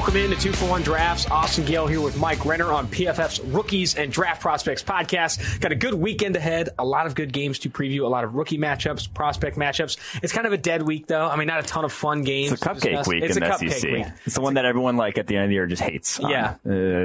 Welcome in to Two for One Drafts. Austin Gayle here with Mike Renner on PFF's Rookies and Draft Prospects podcast. Got a good weekend ahead. A lot of good games to preview. A lot of rookie matchups, prospect matchups. It's kind of a dead week though. I mean, not a ton of fun games. It's a cupcake week it's in a the cupcake SEC. week. It's the one that everyone like at the end of the year just hates. Yeah. Uh,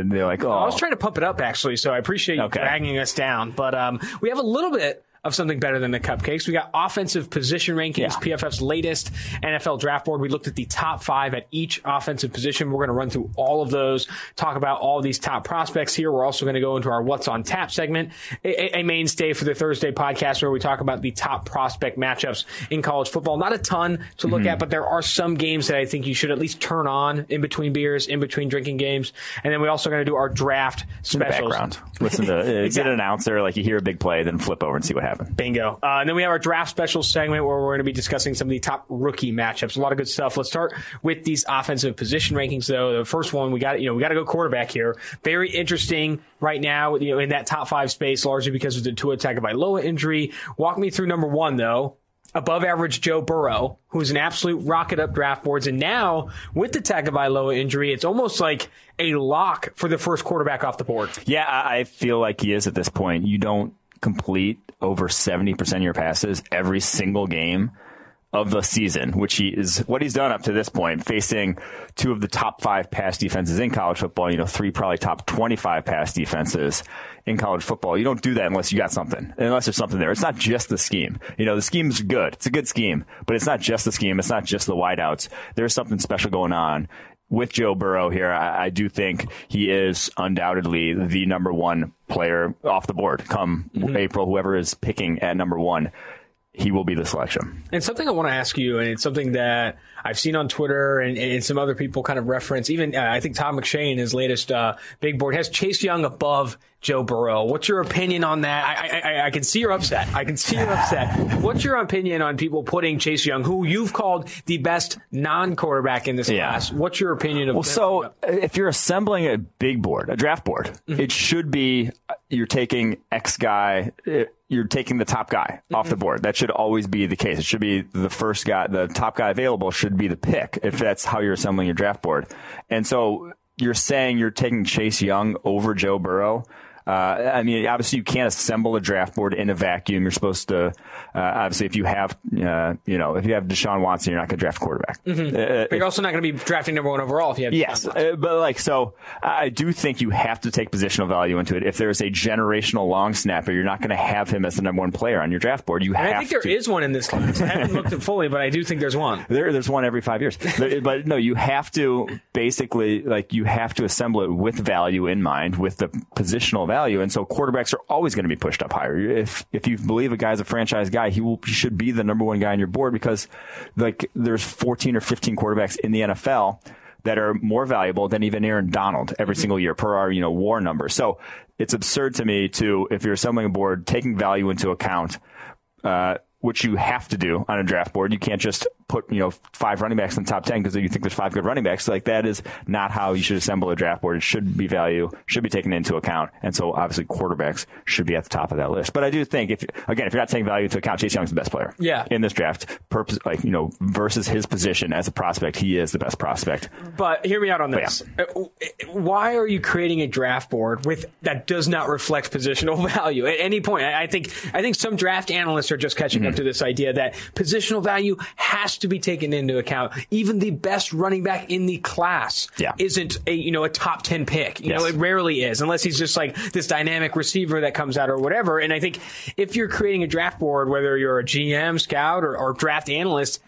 they're like, oh, I was trying to pump it up actually, so I appreciate you Okay. dragging us down. But um, we have a little bit of something better than the cupcakes. We got offensive position rankings, Yeah. PFF's latest NFL draft board. We looked at the top five at each offensive position. We're going to run through all of those, talk about all these top prospects here. We're also going to go into our What's on Tap segment, a, a mainstay for the Thursday podcast where we talk about the top prospect matchups in college football. Not a ton to look at, but there are some games that I think you should at least turn on in between beers, in between drinking games. And then we're also going to do our draft in the background. Listen to uh, get an announcer, like you hear a big play, then flip over and see what happened. Bingo. Uh, and then we have our draft special segment where we're going to be discussing some of the top rookie matchups. A lot of good stuff. Let's start with these offensive position rankings, though. The first one we got, you know, we got to go quarterback here. Very interesting right now, you know, in that top five space, largely because of the Tua Tagovailoa injury. Walk me through number one, though. Above average Joe Burrow, who's an absolute rocket up draft boards, and now with the Tagovailoa injury, it's almost like a lock for the first quarterback off the board. Yeah, I, I feel like he is at this point. You don't complete over 70% of your passes every single game of the season, which he is what he's done up to this point, facing two of the top five pass defenses in college football, you know, three probably top 25 pass defenses in college football. You don't do that unless you got something, unless there's something there. It's not just the scheme. You know, the scheme's good. It's a good scheme, but it's not just the scheme. It's not just the wideouts. There's something special going on with Joe Burrow here, I, I do think he is undoubtedly the number one player off the board come mm-hmm. April. Whoever is picking at number one, he will be the selection. And something I want to ask you, and it's something that I've seen on Twitter and, and some other people kind of reference. Even uh, I think Tom McShay in his latest uh, big board has Chase Young above Joe Burrow. What's your opinion on that? I, I, I, can see you're upset. I can see you're upset. What's your opinion on people putting Chase Young, who you've called the best non-quarterback in this Yeah. class? What's your opinion of? That? Well, so if you're assembling a big board, a draft board, it should be uh, you're taking X guy, uh, you're taking the top guy off the board. That should always be the case. It should be the first guy, the top guy available should be the pick if that's how you're assembling your draft board. And so you're saying you're taking Chase Young over Joe Burrow. Uh, I mean, obviously, you can't assemble a draft board in a vacuum. You're supposed to, uh, obviously, if you have, uh, you know, if you have Deshaun Watson, you're not going to draft quarterback. Uh, but you're also not going to be drafting number one overall if you have. Yes, uh, but like so, I do think you have to take positional value into it. If there's a generational long snapper, you're not going to have him as the number one player on your draft board. You And have I think there to. is one in this class. I haven't looked at fully, but I do think there's one. There, there's one every five years. but, but no, you have to basically like you have to assemble it with value in mind, with the positional value, and so quarterbacks are always going to be pushed up higher. If if you believe a guy's a franchise guy, he will should be the number one guy on your board because like there's 14 or 15 quarterbacks in the NFL that are more valuable than even Aaron Donald every single year per our you know WAR number. So it's absurd to me to if you're assembling a board, taking value into account. Uh, which you have to do on a draft board. You can't just put, you know, five running backs in the top 10 because you think there's five good running backs. Like that is not how you should assemble a draft board. It should be value, should be taken into account. And so obviously quarterbacks should be at the top of that list. But I do think if, again, if you're not taking value into account, Chase Young's the best player. Yeah. In this draft, purpose, like, you know, versus his position as a prospect, he is the best prospect. But hear me out on this. Uh, Why are you creating a draft board with that does not reflect positional value at any point? I I think I think some draft analysts are just catching Mm-hmm. up to this idea that positional value has to be taken into account. Even the best running back in the class Yeah. isn't a you know a top ten pick. You know, it rarely is unless he's just like this dynamic receiver that comes out or whatever. And I think if you're creating a draft board, whether you're a GM, scout, or, or draft analyst,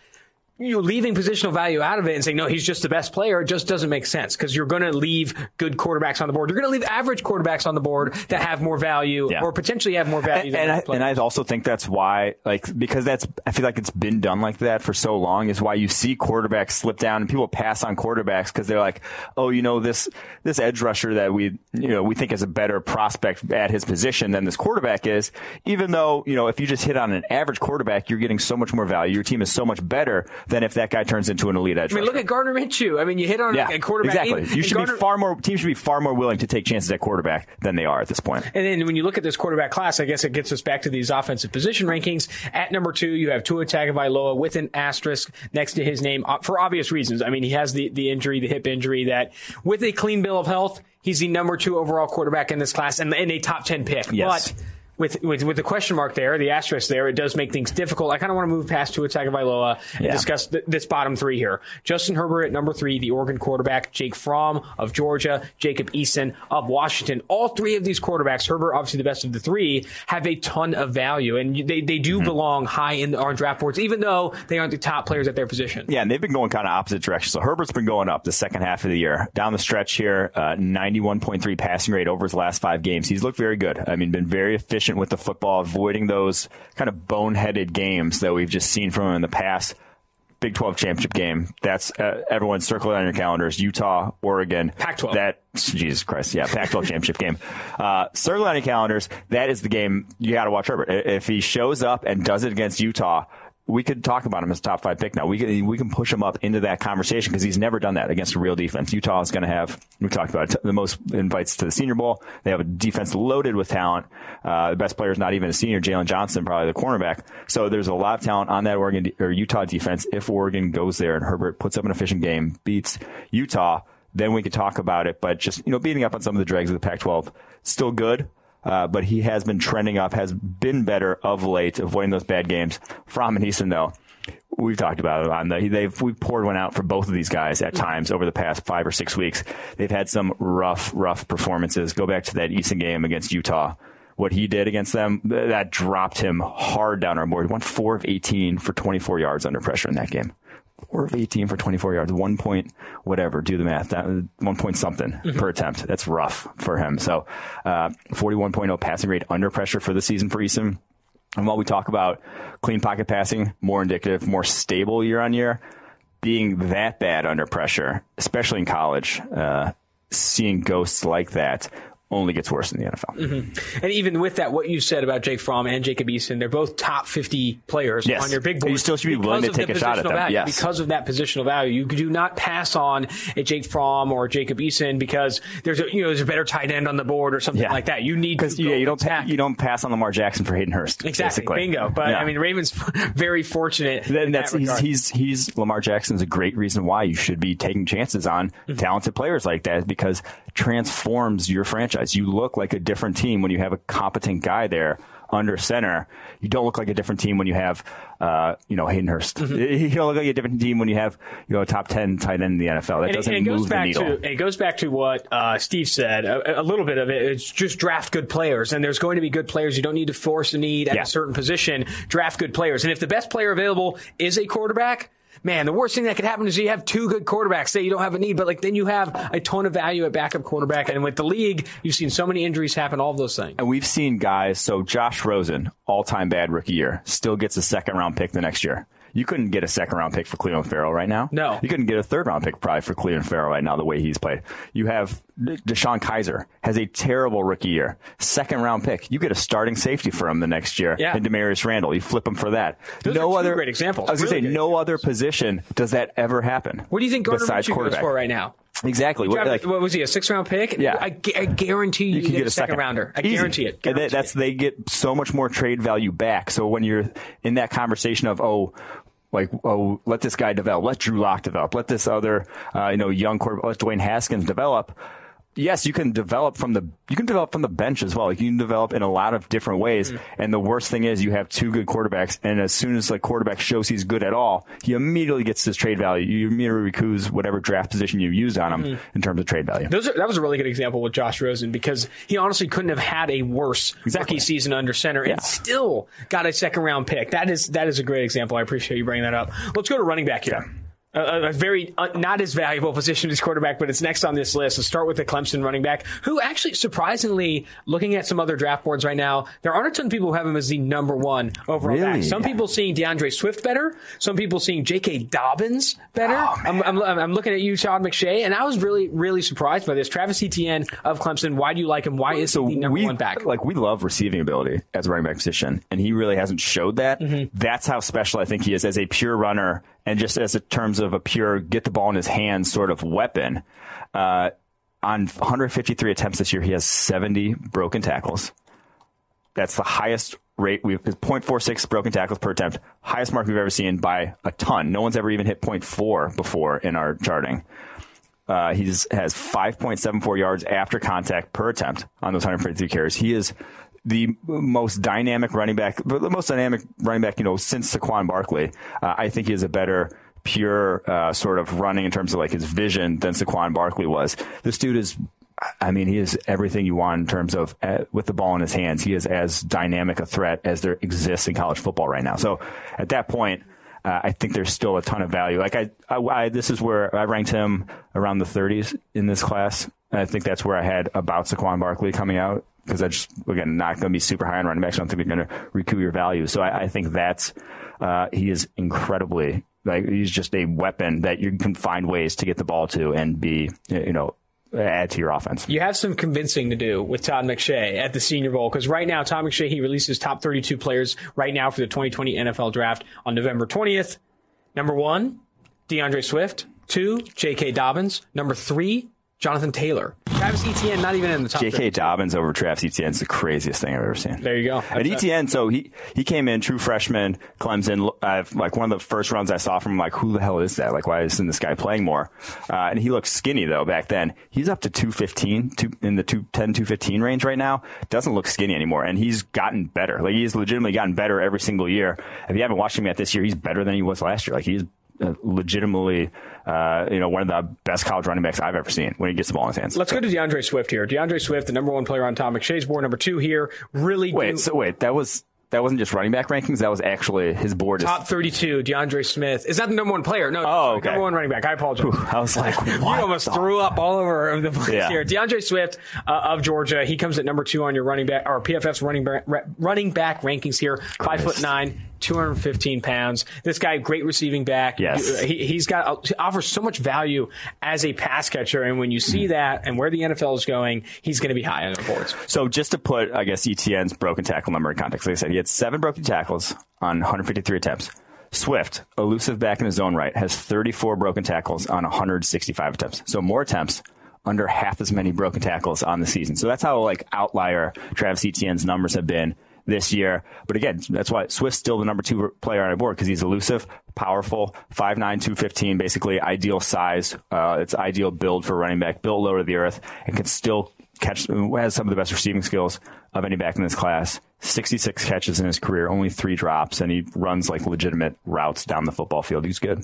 you're leaving positional value out of it and saying, no, he's just the best player, it just doesn't make sense because you're going to leave good quarterbacks on the board. You're going to leave average quarterbacks on the board that have more value Yeah. or potentially have more value and, than and I, and I also think that's why, like, because that's, I feel like it's been done like that for so long is why you see quarterbacks slip down and people pass on quarterbacks because they're like, oh, you know, this, this edge rusher that we, you know, we think is a better prospect at his position than this quarterback is, even though, you know, if you just hit on an average quarterback, you're getting so much more value. Your team is so much better than if that guy turns into an elite edge. I mean, look at Gardner Minshew. I mean, you hit on yeah, a quarterback. exactly. You should Gardner- be far more. Teams should be far more willing to take chances at quarterback than they are at this point. And then when you look at this quarterback class, I guess it gets us back to these offensive position rankings. At number two, you have Tua Tagovailoa with an asterisk next to his name uh, for obvious reasons. I mean, he has the, the injury, the hip injury that with a clean bill of health, he's the number two overall quarterback in this class and, and a top 10 pick. Yes. But with, with with the question mark there, the asterisk there, it does make things difficult. I kind of want to move past Tua Tagovailoa and Yeah. discuss th- this bottom three here. Justin Herbert at number three, the Oregon quarterback, Jake Fromm of Georgia, Jacob Eason of Washington. All three of these quarterbacks, Herbert obviously the best of the three, have a ton of value, and they they do belong high in our draft boards, even though they aren't the top players at their position. Yeah, and they've been going kind of opposite directions. So Herbert's been going up the second half of the year. Down the stretch here, uh, 91.3 passing rate over his last five games. He's looked very good. I mean, been very efficient with the football, avoiding those kind of boneheaded games that we've just seen from him in the past. Big 12 championship game. That's uh, everyone circle it on your calendars. Utah, Oregon. Pac-12. That Jesus Christ, yeah, Pac-12 championship game. Uh, circle it on your calendars. That is the game you got to watch Herbert. If he shows up and does it against Utah, we could talk about him as a top five pick now. We can we can push him up into that conversation because he's never done that against a real defense. Utah is going to have we talked about it, the most invites to the Senior Bowl. They have a defense loaded with talent. Uh, the best player is not even a senior, Jaylon Johnson, probably the cornerback. So there's a lot of talent on that Oregon or Utah defense. If Oregon goes there and Herbert puts up an efficient game, beats Utah, then we could talk about it. But just you know, beating up on some of the dregs of the Pac-12, still good. Uh, but he has been trending up, has been better of late, avoiding those bad games. Fromm and Eason, though, we've talked about it on the they've we poured one out for both of these guys at times over the past five or six weeks. They've had some rough, rough performances. Go back to that Eason game against Utah. What he did against them, that dropped him hard down our board. He went four of 18 for 24 yards under pressure in that game. Four of 18 for 24 yards, one point, whatever, do the math, that, one point something per attempt. That's rough for him. So, uh, 41.0 passing rate under pressure for the season for Eason. And while we talk about clean pocket passing, more indicative, more stable year on year, being that bad under pressure, especially in college, uh, seeing ghosts like that only gets worse in the NFL. And even with that, what you said about Jake Fromm and Jacob Eason, they're both top 50 players Yes. on your big board. You still should be willing to take a shot at them. Value. Yes. Because of that positional value, you do not pass on a Jake Fromm or Jacob Eason because there's a you know there's a better tight end on the board or something Yeah. like that. You need to Because yeah, you don't pa- you don't pass on Lamar Jackson for Hayden Hurst. Exactly, basically. bingo. But Yeah. I mean, Ravens very fortunate. Then that's that he's, he's he's Lamar Jackson's a great reason why you should be taking chances on Mm-hmm. talented players like that because transforms your franchise. You look like a different team when you have a competent guy there under center. You don't look like a different team when you have uh, you know Hayden Hurst. Mm-hmm. You don't look like a different team when you have you know a top ten tight end in the NFL. That And doesn't and it move goes the needle. to it goes back to what uh, Steve said. A, a little bit of it. It's just draft good players, and there's going to be good players. You don't need to force a need at Yeah. a certain position. Draft good players, and if the best player available is a quarterback. Man, the worst thing that could happen is you have two good quarterbacks. Say you don't have a need, but like then you have a ton of value at backup quarterback. And with the league, you've seen so many injuries happen. All those things. And we've seen guys, so Josh Rosen, all time bad rookie year, still gets a second round pick the next year. You couldn't get a second round pick for Clelin Ferrell right now. No. You couldn't get a third round pick probably for Clelin Ferrell right now, the way he's played. You have DeShone Kizer has a terrible rookie year. Second round pick. You get a starting safety for him the next year. Yeah. And Damarious Randall. You flip him for that. Those no other great examples. I was Really going to say, no other position does that ever happen. What do you think Gardner besides Minshew quarterback? for right now? Exactly. What, like, what was he? A six round pick? Yeah. I, I guarantee you, you can get, a second, rounder. I Easy. guarantee it. Guarantee that- that's it. they get so much more trade value back. So when you're in that conversation of oh. Like oh, let this guy develop. Let Drew Lock develop. Let this other, uh, you know, young quarterback. Let Dwayne Haskins develop. Yes, you can develop from the you can develop from the bench as well. You can develop in a lot of different ways. Mm. And the worst thing is you have two good quarterbacks, and as soon as the quarterback shows he's good at all, he immediately gets his trade value. You immediately recoup whatever draft position you used on him Mm-hmm. in terms of trade value. Those are, that was a really good example with Josh Rosen because he honestly couldn't have had a worse Exactly. rookie season under center Yeah. and still got a second round pick. That is that is a great example. I appreciate you bringing that up. Let's go to running back here. A, a- a very uh, not as valuable position as quarterback, but it's next on this list. Let's start with the Clemson running back, who actually surprisingly, looking at some other draft boards right now, there aren't a ton of people who have him as the number one overall back. Some people seeing D'Andre Swift better. Some people seeing J.K. Dobbins better. I'm, I'm, I'm looking at you, Sean McShay, and I was really, really surprised by this. Travis Etienne of Clemson. Why do you like him? Why is so he the number we one back? like we love receiving ability as a running back position, and he really hasn't showed that. Mm-hmm. That's how special I think he is as a pure runner and just as in terms of a pure get the ball in his hands sort of weapon, uh, on 153 attempts this year, he has 70 broken tackles. That's the highest rate. We've 0.46 broken tackles per attempt, highest mark we've ever seen by a ton. No one's ever even hit 0.4 before in our charting. Uh, he has 5.74 yards after contact per attempt on those 153 carries. He is the most dynamic running back, but the most dynamic running back, you know, since Saquon Barkley. Uh, I think he is a better pure uh, sort of running in terms of like his vision than Saquon Barkley was. This dude is I mean, he is everything you want in terms of uh, with the ball in his hands. He is as dynamic a threat as there exists in college football right now. So at that point, uh, I think there's still a ton of value. Like I, I, I, this is where I ranked him around the 30s in this class. And I think that's where I had about Saquon Barkley coming out because just again not going to be super high on running backs. I don't think they're going to recoup your value. So I, I think that's uh, he is incredibly like he's just a weapon that you can find ways to get the ball to and be you know add to your offense. You have some convincing to do with Todd McShay at the Senior Bowl because right now Todd McShay he releases top 32 players right now for the 2020 NFL Draft on November 20th. Number one, D'Andre Swift. Two, J.K. Dobbins. Number three, Jonathan Taylor. Travis Etienne, not even in the top. J.K. Dobbins over Travis Etienne is the craziest thing I've ever seen. There you go. And Etienne, so he he came in true freshman, Clemson. I've like one of the first runs I saw from him. Like, who the hell is that? Like, why isn't this guy playing more? Uh, and he looked skinny though back then. He's up to 215, two, in the 210, 215 range right now. Doesn't look skinny anymore, and he's gotten better. Like he's legitimately gotten better every single year. If you haven't watched him yet this year, he's better than he was last year. Like he's legitimately, uh, you know, one of the best college running backs I've ever seen when he gets the ball in his hands. Let's go to D'Andre Swift here. D'Andre Swift, the number one player on Tom McShay's board, number two here. Really, wait, do- so wait, that was that wasn't just running back rankings. That was actually his board. Top 32, DeAndre Smith. Is that the number one player? No, oh, okay. number one running back. I apologize. Whew, I was like, you almost threw up all over the place yeah. here. D'Andre Swift uh, of Georgia. He comes at number two on your running back or PFF's running back, running back rankings here. Five foot nine. 215 pounds. This guy, great receiving back. Yes. He, has got he offers so much value as a pass catcher, and when you see mm. that and where the NFL is going, he's going to be high on the boards. So just to put, I guess Etienne's broken tackle number in context, like I said, he had seven broken tackles on 153 attempts. Swift, elusive back in his own right, has 34 broken tackles on 165 attempts. So more attempts, under half as many broken tackles on the season. So that's how like outlier Travis Etienne's numbers have been this year. But again, that's why Swift's still the number two player on the board because he's elusive, powerful, 5'9", 215, basically ideal size. Uh, it's ideal build for running back, built low to the earth, and can still catch, has some of the best receiving skills of any back in this class. 66 catches in his career, only three drops, and he runs like legitimate routes down the football field. He's good.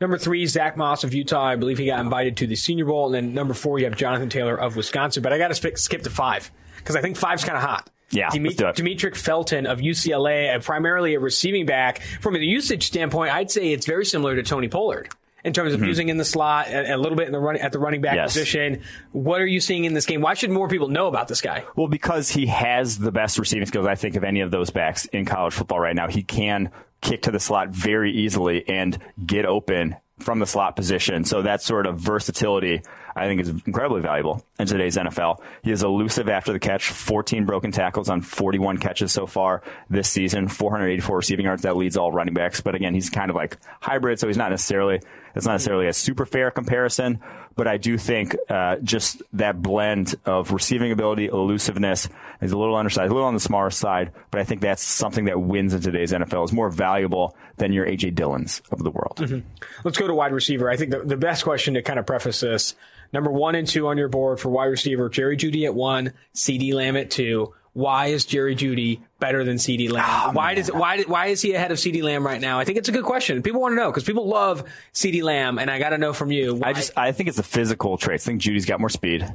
Number three, Zach Moss of Utah. I believe he got invited to the Senior Bowl. And then number four, you have Jonathan Taylor of Wisconsin. But I got to skip to five because I think five's kind of hot. Yeah, Demetric Felton of UCLA, primarily a receiving back. From a usage standpoint, I'd say it's very similar to Tony Pollard in terms of mm-hmm. using in the slot and a little bit in the run, at the running back yes. position. What are you seeing in this game? Why should more people know about this guy? Well, because he has the best receiving skills, I think, of any of those backs in college football right now. He can kick to the slot very easily and get open from the slot position. So that sort of versatility, I think, is incredibly valuable in today's NFL. He is elusive after the catch, 14 broken tackles on 41 catches so far this season, 484 receiving yards. That leads all running backs. But again, he's kind of like hybrid, so he's not necessarily, it's not necessarily a super fair comparison. But I do think uh, just that blend of receiving ability, elusiveness, He's a little undersized, a little on the smaller side, but I think that's something that wins in today's NFL. is more valuable than your A.J. Dillons of the world. Mm-hmm. Let's go to wide receiver. I think the, the best question to kind of preface this number one and two on your board for wide receiver Jerry Jeudy at one, CeeDee Lamb at two. Why is Jerry Jeudy better than CeeDee Lamb? Oh, why does why why is he ahead of CeeDee Lamb right now? I think it's a good question. People want to know because people love CeeDee Lamb, and I got to know from you. Why? I just I think it's the physical traits. I think Jeudy's got more speed.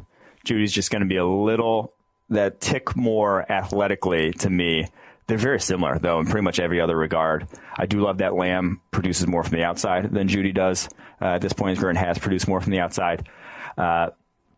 Jeudy's just going to be a little that tick more athletically to me. They're very similar, though, in pretty much every other regard. I do love that Lamb produces more from the outside than Jeudy does uh, at this point. Vern has produced more from the outside. Uh,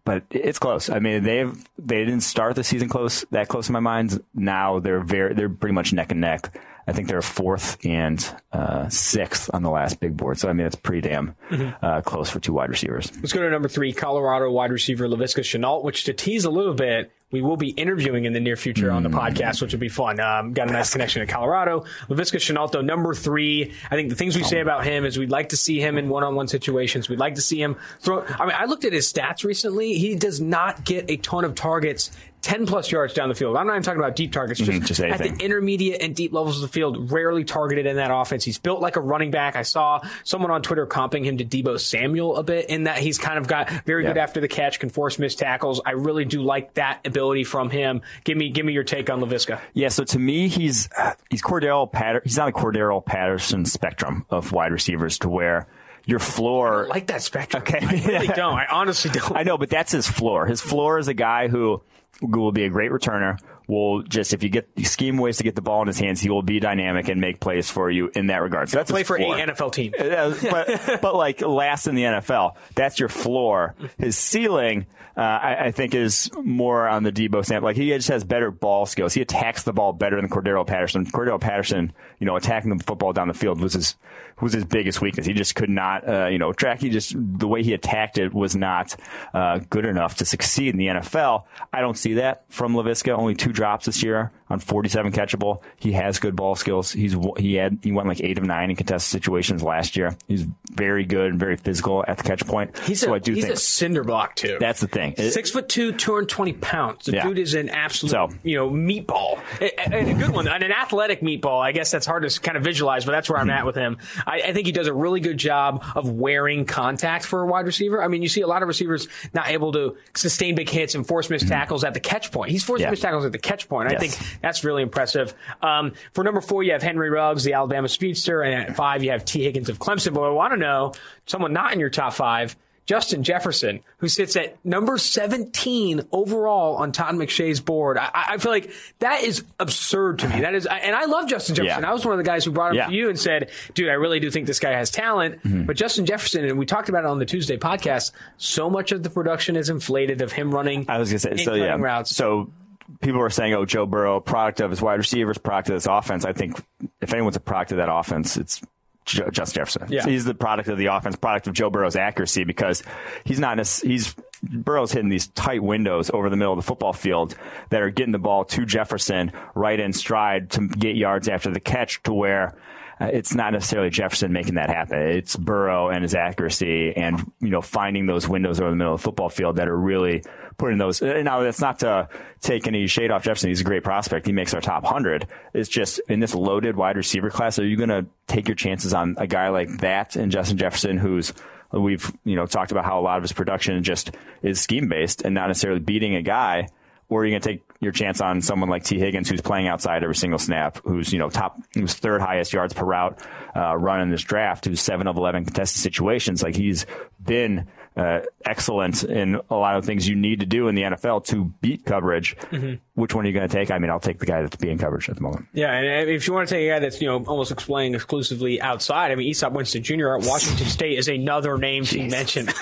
but it's close. I mean, they've they didn't start the season close that close in my mind. Now they're very they're pretty much neck and neck. I think they're fourth and uh, sixth on the last big board. So I mean, it's pretty damn mm-hmm. uh, close for two wide receivers. Let's go to number three, Colorado wide receiver Laviska Shenault, which to tease a little bit, we will be interviewing in the near future mm. on the mm. podcast, which will be fun. Um, got a nice connection to Colorado. Laviska Shenault, number three. I think the things we say about him is we'd like to see him in one-on-one situations. We'd like to see him throw. I mean, I looked at his stats recently. He does not get a ton of targets 10 plus yards down the field. I'm not even talking about deep targets, just, mm-hmm, just at the intermediate and deep levels of the field, rarely targeted in that offense. He's built like a running back. I saw someone on Twitter comping him to Deebo Samuel a bit in that he's kind of got very good after the catch, can force missed tackles. I really do like that ability from him. Give me, give me your take on Laviska. Yeah. So to me, he's, he's Cordarrelle Patterson. He's on a Cordarrelle Patterson spectrum of wide receivers to where your floor. like that spectrum. Okay. I really don't. I honestly don't. I know, but that's his floor. His floor is a guy who will be a great returner. Will just if you get scheme ways to get the ball in his hands, he will be dynamic and make plays for you in that regard. So that's play for floor. a NFL team, but, but like last in the NFL, that's your floor. His ceiling. Uh, I, I, think is more on the Deebo stamp. Like he just has better ball skills. He attacks the ball better than Cordarrelle Patterson. Cordarrelle Patterson, you know, attacking the football down the field was his was his biggest weakness. He just could not, uh, you know, track. He just the way he attacked it was not uh, good enough to succeed in the NFL. I don't see that from Laviska. Only two drops this year on 47 catchable. He has good ball skills. He's he had he went like eight of nine in contested situations last year. He's very good and very physical at the catch point. He's so a, I do he's think a cinder block too. That's the thing. Six foot two, 220 pounds. The yeah. dude is an absolute so, you know meatball and a good one, and an athletic meatball. I guess that's hard to kind of visualize, but that's where I'm at with him. I, I think he does a really good job of wearing contact for a wide receiver. I mean, you see a lot of receivers not able to sustain big hits and force missed mm-hmm. tackles at the catch point. He's forced yeah. missed tackles at the catch point. Yes. I think that's really impressive. Um, for number four, you have Henry Ruggs, the Alabama speedster, and at five, you have Tee Higgins of Clemson. But I want to know someone not in your top five. Justin Jefferson, who sits at number 17 overall on Todd McShay's board. I, I, feel like that is absurd to me. That is, and I love Justin Jefferson. Yeah. I was one of the guys who brought him yeah. to you and said, dude, I really do think this guy has talent. Mm-hmm. But Justin Jefferson, and we talked about it on the Tuesday podcast, so much of the production is inflated of him running. I was going to say, so yeah. Routes. So people are saying, "Oh, Joe Burrow, product of his wide receivers, product of this offense." I think if anyone's a product of that offense, it's Justin Jefferson. Yeah. He's the product of the offense, product of Joe Burrow's accuracy because he's not he's Burrow's hitting these tight windows over the middle of the football field that are getting the ball to Jefferson right in stride to get yards after the catch to where Uh, it's not necessarily Jefferson making that happen. It's Burrow and his accuracy and, you know, finding those windows over the middle of the football field that are really putting those. Uh, now, that's not to take any shade off Jefferson. He's a great prospect. He makes our top 100. It's just in this loaded wide receiver class, are you going to take your chances on a guy like that and Justin Jefferson, who's we've, you know, talked about how a lot of his production just is scheme based and not necessarily beating a guy or are you going to take your chance on someone like Tee Higgins, who's playing outside every single snap, who's you know top, who's third highest yards per route uh, run in this draft, who's seven of eleven contested situations. Like he's been uh, excellent in a lot of things you need to do in the NFL to beat coverage. Mm-hmm. Which one are you going to take? I mean, I'll take the guy that's being coverage at the moment. Yeah, and if you want to take a guy that's you know almost playing exclusively outside, I mean, Easop Winston Jr. at Washington State is another name Jeez. to mention.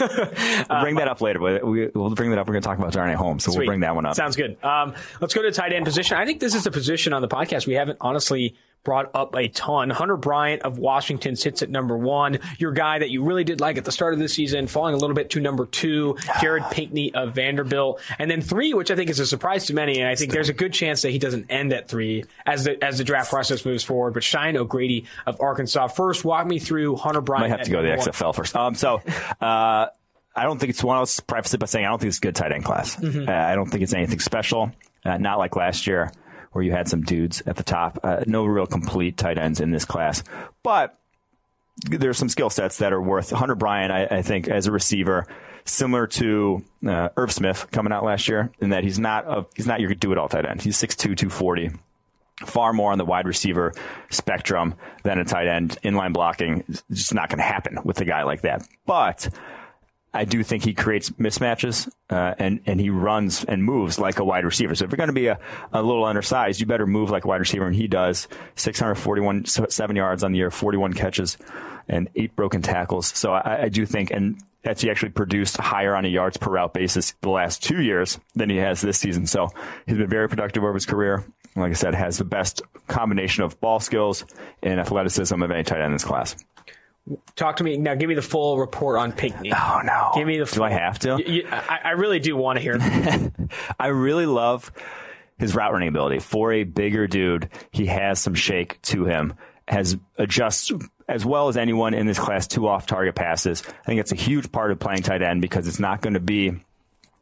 we'll bring that up later. We'll bring that up. We're going to talk about Darnay Holmes, so Sweet. we'll bring that one up. Sounds good. Um, let's go to tight end position. I think this is a position on the podcast we haven't honestly brought up a ton. Hunter Bryant of Washington sits at number one. Your guy that you really did like at the start of the season, falling a little bit to number two. Jared Pinkney of Vanderbilt, and then three, which I think is a surprise to many. And I think there's a good chance that he doesn't end at three as the as the draft process moves forward. But Cheyenne O'Grady of Arkansas. First, walk me through Hunter Bryant. Might have to go to the XFL one. first. Um, so. Uh, I don't think it's one. I'll preface it by saying I don't think it's a good tight end class. Mm-hmm. Uh, I don't think it's anything special. Uh, not like last year where you had some dudes at the top. Uh, no real complete tight ends in this class, but there's some skill sets that are worth. Hunter Bryant, I, I think, as a receiver, similar to uh, Irv Smith coming out last year, in that he's not a, he's not your do it all tight end. He's 6'2", 240 far more on the wide receiver spectrum than a tight end. Inline blocking is just not going to happen with a guy like that. But I do think he creates mismatches uh, and and he runs and moves like a wide receiver. So if you're going to be a, a little undersized, you better move like a wide receiver, and he does. 641 seven yards on the year, 41 catches, and eight broken tackles. So I, I do think, and that's he actually produced higher on a yards per route basis the last two years than he has this season. So he's been very productive over his career. like I said, has the best combination of ball skills and athleticism of any tight end in this class. Talk to me now. Give me the full report on Pinkney. Oh no! Give me the. Do Full, I have to? You, I, I really do want to hear. I really love his route running ability. For a bigger dude, he has some shake to him. Has adjusts as well as anyone in this class to off target passes. I think it's a huge part of playing tight end because it's not going to be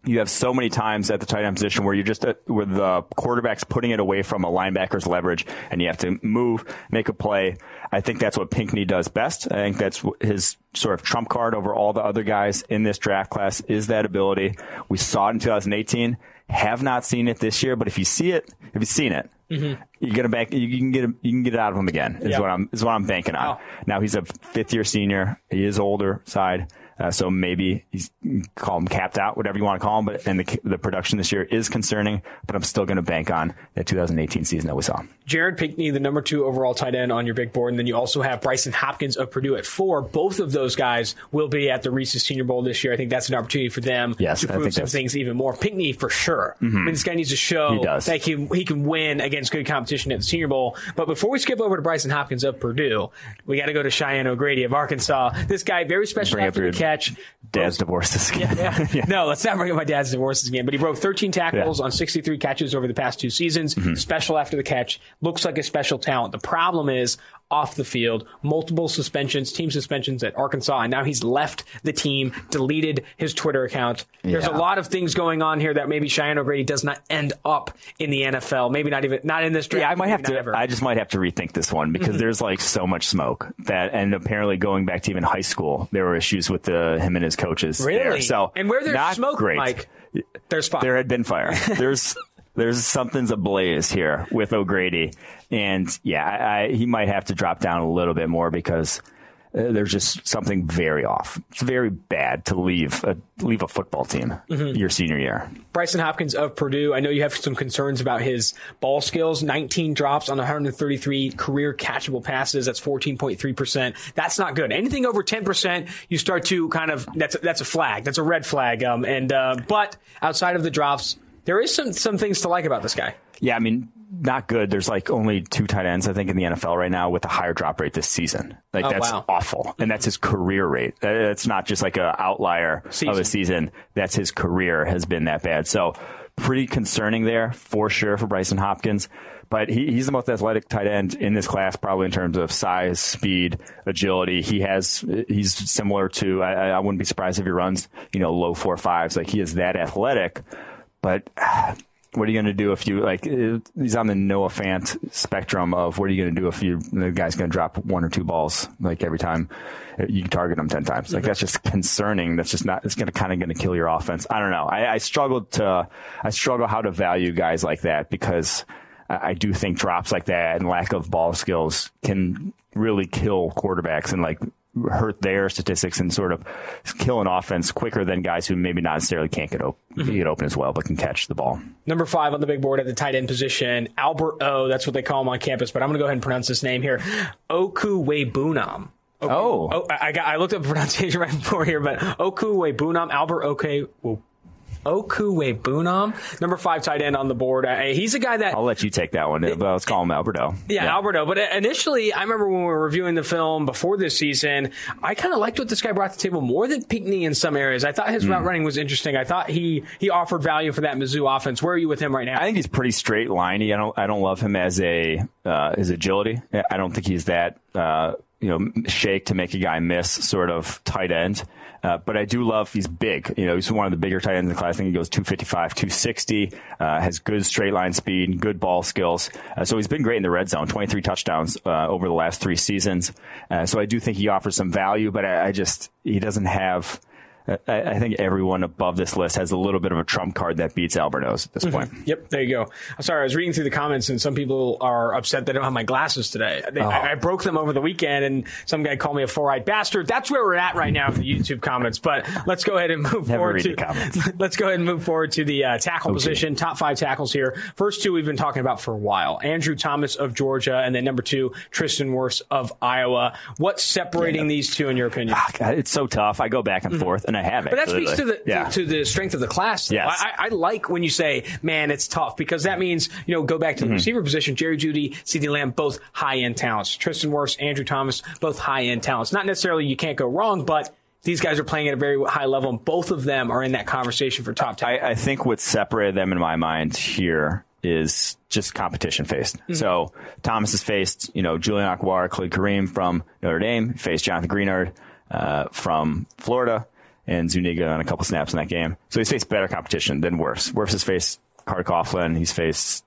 you have so many times at the tight end position where you're just at, where the quarterback's putting it away from a linebacker's leverage and you have to move, make a play. I think that's what Pinkney does best. I think that's his sort of trump card over all the other guys in this draft class is that ability. We saw it in 2018. Have not seen it this year, but if you see it, if you've seen it, mm-hmm. you're gonna bank. You can get it, you can get it out of him again. Is yep. what I'm is what I'm banking on. Now he's a fifth year senior. He is older side. Uh, so maybe he's call him capped out, whatever you want to call him. But and the the production this year is concerning. But I'm still going to bank on that 2018 season that we saw. Jared Pinkney, the number two overall tight end on your big board, and then you also have Brycen Hopkins of Purdue at four. Both of those guys will be at the Reese's Senior Bowl this year. I think that's an opportunity for them yes, to prove some things even more. Pinkney for sure. Mm-hmm. I mean, this guy needs to show he that he, he can win against good competition at the Senior Bowl. But before we skip over to Brycen Hopkins of Purdue, we got to go to Cheyenne O'Grady of Arkansas. This guy very special after the catch. Dad's divorces again. Yeah, yeah. yeah. No, let's not bring up my dad's divorces again. But he broke 13 tackles on 63 catches over the past two seasons. Mm-hmm. Special after the catch. Looks like a special talent. The problem is off the field, multiple suspensions, team suspensions at Arkansas, and now he's left the team, deleted his Twitter account. There's yeah. a lot of things going on here that maybe Cheyenne O'Grady does not end up in the NFL. Maybe not even not in this draft. Yeah, I might have to. Ever. I just might have to rethink this one because mm-hmm. there's like so much smoke that, and apparently going back to even high school, there were issues with the him and his coaches. Really? There. So and where there's smoke, great. Mike, there's fire. There had been fire. There's there's something's ablaze here with O'Grady, and yeah, I, he might have to drop down a little bit more because uh, there's just something very off. It's very bad to leave a leave a football team mm-hmm. your senior year. Brycen Hopkins of Purdue. I know you have some concerns about his ball skills. 19 drops on 133 career catchable passes. That's 14.3 percent. That's not good. Anything over 10 percent, you start to kind of that's that's a flag. That's a red flag. Um, and uh, but outside of the drops there is some some things to like about this guy. Yeah, I mean, not good. There's like only two tight ends, I think, in the NFL right now with a higher drop rate this season. Like oh, that's wow. awful, and that's his career rate. Uh, that's not just like an outlier season. of a season. That's his career has been that bad. So pretty concerning there for sure for Brycen Hopkins. But he, he's the most athletic tight end in this class, probably in terms of size, speed, agility. He has he's similar to I, I wouldn't be surprised if he runs you know low four fives. Like he is that athletic but what are you going to do if you like? He's on the Noah Fant spectrum of what are you going to do if you the guy's going to drop one or two balls like every time you target him ten times? Like that's just concerning. That's just not. It's going to kind of going to kill your offense. I don't know. I, I struggle to. I struggle how to value guys like that because I do think drops like that and lack of ball skills can really kill quarterbacks and like hurt their statistics and sort of kill an offense quicker than guys who maybe not necessarily can't get open, mm-hmm. get open as well, but can catch the ball. Number five on the big board at the tight end position, Albert O. That's what they call him on campus, but I'm going to go ahead and pronounce this name here, Okwuegbunam. Okay. Oh, oh I got. I looked up the pronunciation right before here, but Okwuegbunam, Albert Okay. Okwuegbunam, number five tight end on the board. Uh, he's a guy that I'll let you take that one. But let's call him Alberto. Yeah, yeah, Alberto. But initially, I remember when we were reviewing the film before this season, I kind of liked what this guy brought to the table more than Pinkney in some areas. I thought his mm. route running was interesting. I thought he he offered value for that Mizzou offense. Where are you with him right now? I think he's pretty straight liney. I don't I don't love him as a uh, his agility. I don't think he's that. Uh, you know, shake to make a guy miss sort of tight end. Uh, but I do love he's big. You know, he's one of the bigger tight ends in the class. I think he goes 255, 260, uh, has good straight line speed, good ball skills. Uh, so he's been great in the red zone, 23 touchdowns uh, over the last three seasons. Uh, so I do think he offers some value, but I, I just he doesn't have I, I, think everyone above this list has a little bit of a trump card that beats Alberto's at this mm-hmm. point. Yep, there you go. I'm sorry, I was reading through the comments, and some people are upset they don't have my glasses today. They, oh. I, I, broke them over the weekend, and some guy called me a four-eyed bastard. That's where we're at right now in the YouTube comments. But let's go ahead and move Never forward to comments. let's go ahead and move forward to the uh, tackle okay. position. Top five tackles here. First two we've been talking about for a while: Andrew Thomas of Georgia, and then number two, Tristan Wirfs of Iowa. What's separating yeah. these two, in your opinion? Ah, it's so tough. I go back and mm-hmm. forth, and I have. But that speaks to the yeah. to, the strength of the class. Yes. I, I, like when you say, "Man, it's tough," because that means you know go back to the mm-hmm. receiver position. Jerry Jeudy, CeeDee Lamb, both high end talents. Tristan Wirfs, Andrew Thomas, both high end talents. Not necessarily you can't go wrong, but these guys are playing at a very high level, and both of them are in that conversation for top ten. I, I think what separated them in my mind here is just competition faced. Mm-hmm. So Thomas has faced, you know, Julian Okwara, Khalid Kareem from Notre Dame, faced Jonathan Greenard uh, from Florida, and Zuniga on a couple snaps in that game. So he's faced better competition than Wirfs. Wirfs has faced Carter Coughlin. He's faced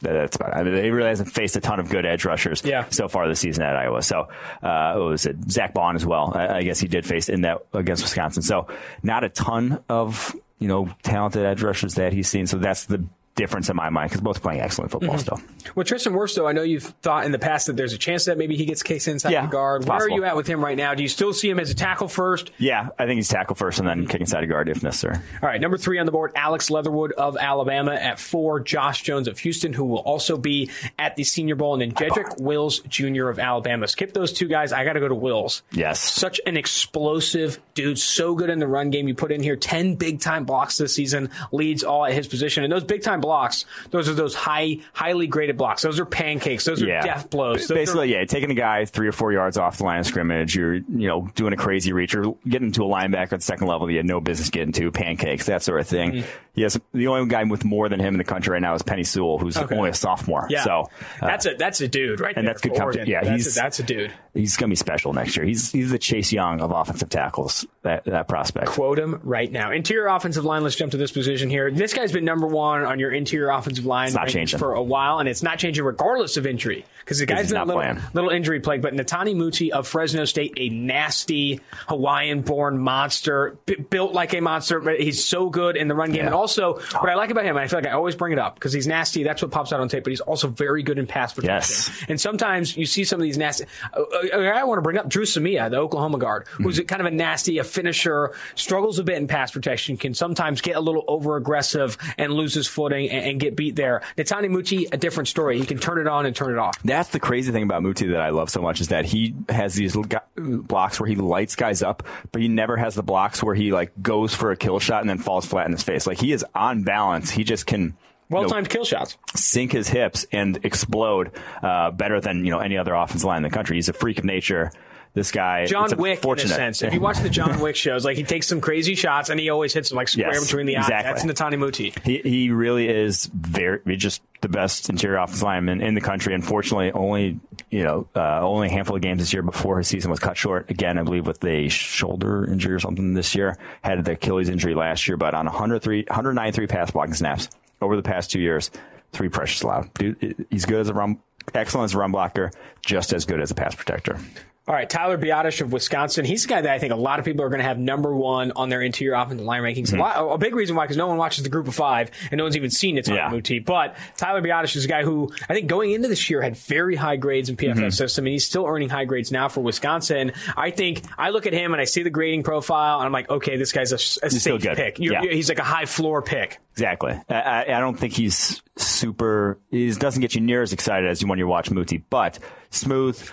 that's about it. I mean, he really hasn't faced a ton of good edge rushers yeah. so far this season at Iowa. So, uh, what was it? Zack Baun as well. I, I, guess he did face in that against Wisconsin. So, not a ton of, you know, talented edge rushers that he's seen. So that's the difference in my mind because both playing excellent football mm-hmm. still. Well, Tristan though, I know you've thought in the past that there's a chance that maybe he gets case inside yeah, the guard. Where are you at with him right now? Do you still see him as a tackle first? Yeah, I think he's tackle first and then kick inside a guard if necessary. All right, number three on the board, Alex Leatherwood of Alabama at four, Josh Jones of Houston, who will also be at the Senior Bowl, and then Jedrick Wills Jr. of Alabama. Skip those two guys. I got to go to Wills. Yes. Such an explosive dude, so good in the run game. You put in here 10 big time blocks this season, leads all at his position. And those big time blocks, those are those high, highly graded blocks. Those are pancakes. Those are yeah. death blows. Those Basically, are, yeah, taking a guy three or four yards off the line of scrimmage, you're you know doing a crazy reach, or getting to a linebacker at the second level that you had no business getting to, pancakes, that sort of thing. Mm-hmm. Yes, the only guy with more than him in the country right now is Penei Sewell, who's okay. only a sophomore. Yeah. So uh, that's a that's a dude right and there. that's good competition. Yeah, that's he's a, that's a dude. He's going to be special next year. He's he's the Chase Young of offensive tackles. That that prospect. Quote him right now. Interior offensive line. Let's jump to this position here. This guy's been number one on your interior offensive line. For a while, and it's not changing regardless of injury because the guy's been a little, little, injury plague. But Netane Muti of Fresno State, a nasty Hawaiian-born monster, b- built like a monster. But he's so good in the run game, yeah. and also what I like about him, I feel like I always bring it up because he's nasty. That's what pops out on tape. But he's also very good in pass protection. Yes. And sometimes you see some of these nasty. Uh, uh I want to bring up Drew Samia, the Oklahoma guard, who's mm-hmm. kind of a nasty, a finisher, struggles a bit in pass protection, can sometimes get a little over aggressive and lose his footing and, and get beat there. Netane Muti, a different story. He can turn it on and turn it off. That's the crazy thing about Muti that I love so much is that he has these blocks where he lights guys up, but he never has the blocks where he like goes for a kill shot and then falls flat in his face. Like he is on balance. He just can well timed kill shots. Sink his hips and explode uh, better than you know any other offensive line in the country. He's a freak of nature this guy. John Wick, in a sense. If you watch the John Wick shows, like he takes some crazy shots and he always hits them like square yes, between the eyes. Exactly. That's Netane Muti. He he really is very just the best interior offensive lineman in the country. Unfortunately, only you know uh, only a handful of games this year before his season was cut short. Again, I believe with a shoulder injury or something this year. Had the Achilles injury last year, but on 103, 193 pass blocking snaps over the past two years, three pressures allowed. Dude, he's good as a run, excellent as a run blocker, just as good as a pass protector. All right, Tyler Biadasz of Wisconsin. He's a guy that I think a lot of people are going to have number one on their interior offensive line rankings. Mm-hmm. A, lot, a, big reason why, because no one watches the group of five and no one's even seen it yeah. Muti. But Tyler Biadasz is a guy who I think going into this year had very high grades in PFF mm-hmm. system, and he's still earning high grades now for Wisconsin. I think I look at him and I see the grading profile, and I'm like, okay, this guy's a, a safe pick. Yeah. He's like a high floor pick. Exactly. I, I don't think he's super. He doesn't get you near as excited as you when you watch Muti, but smooth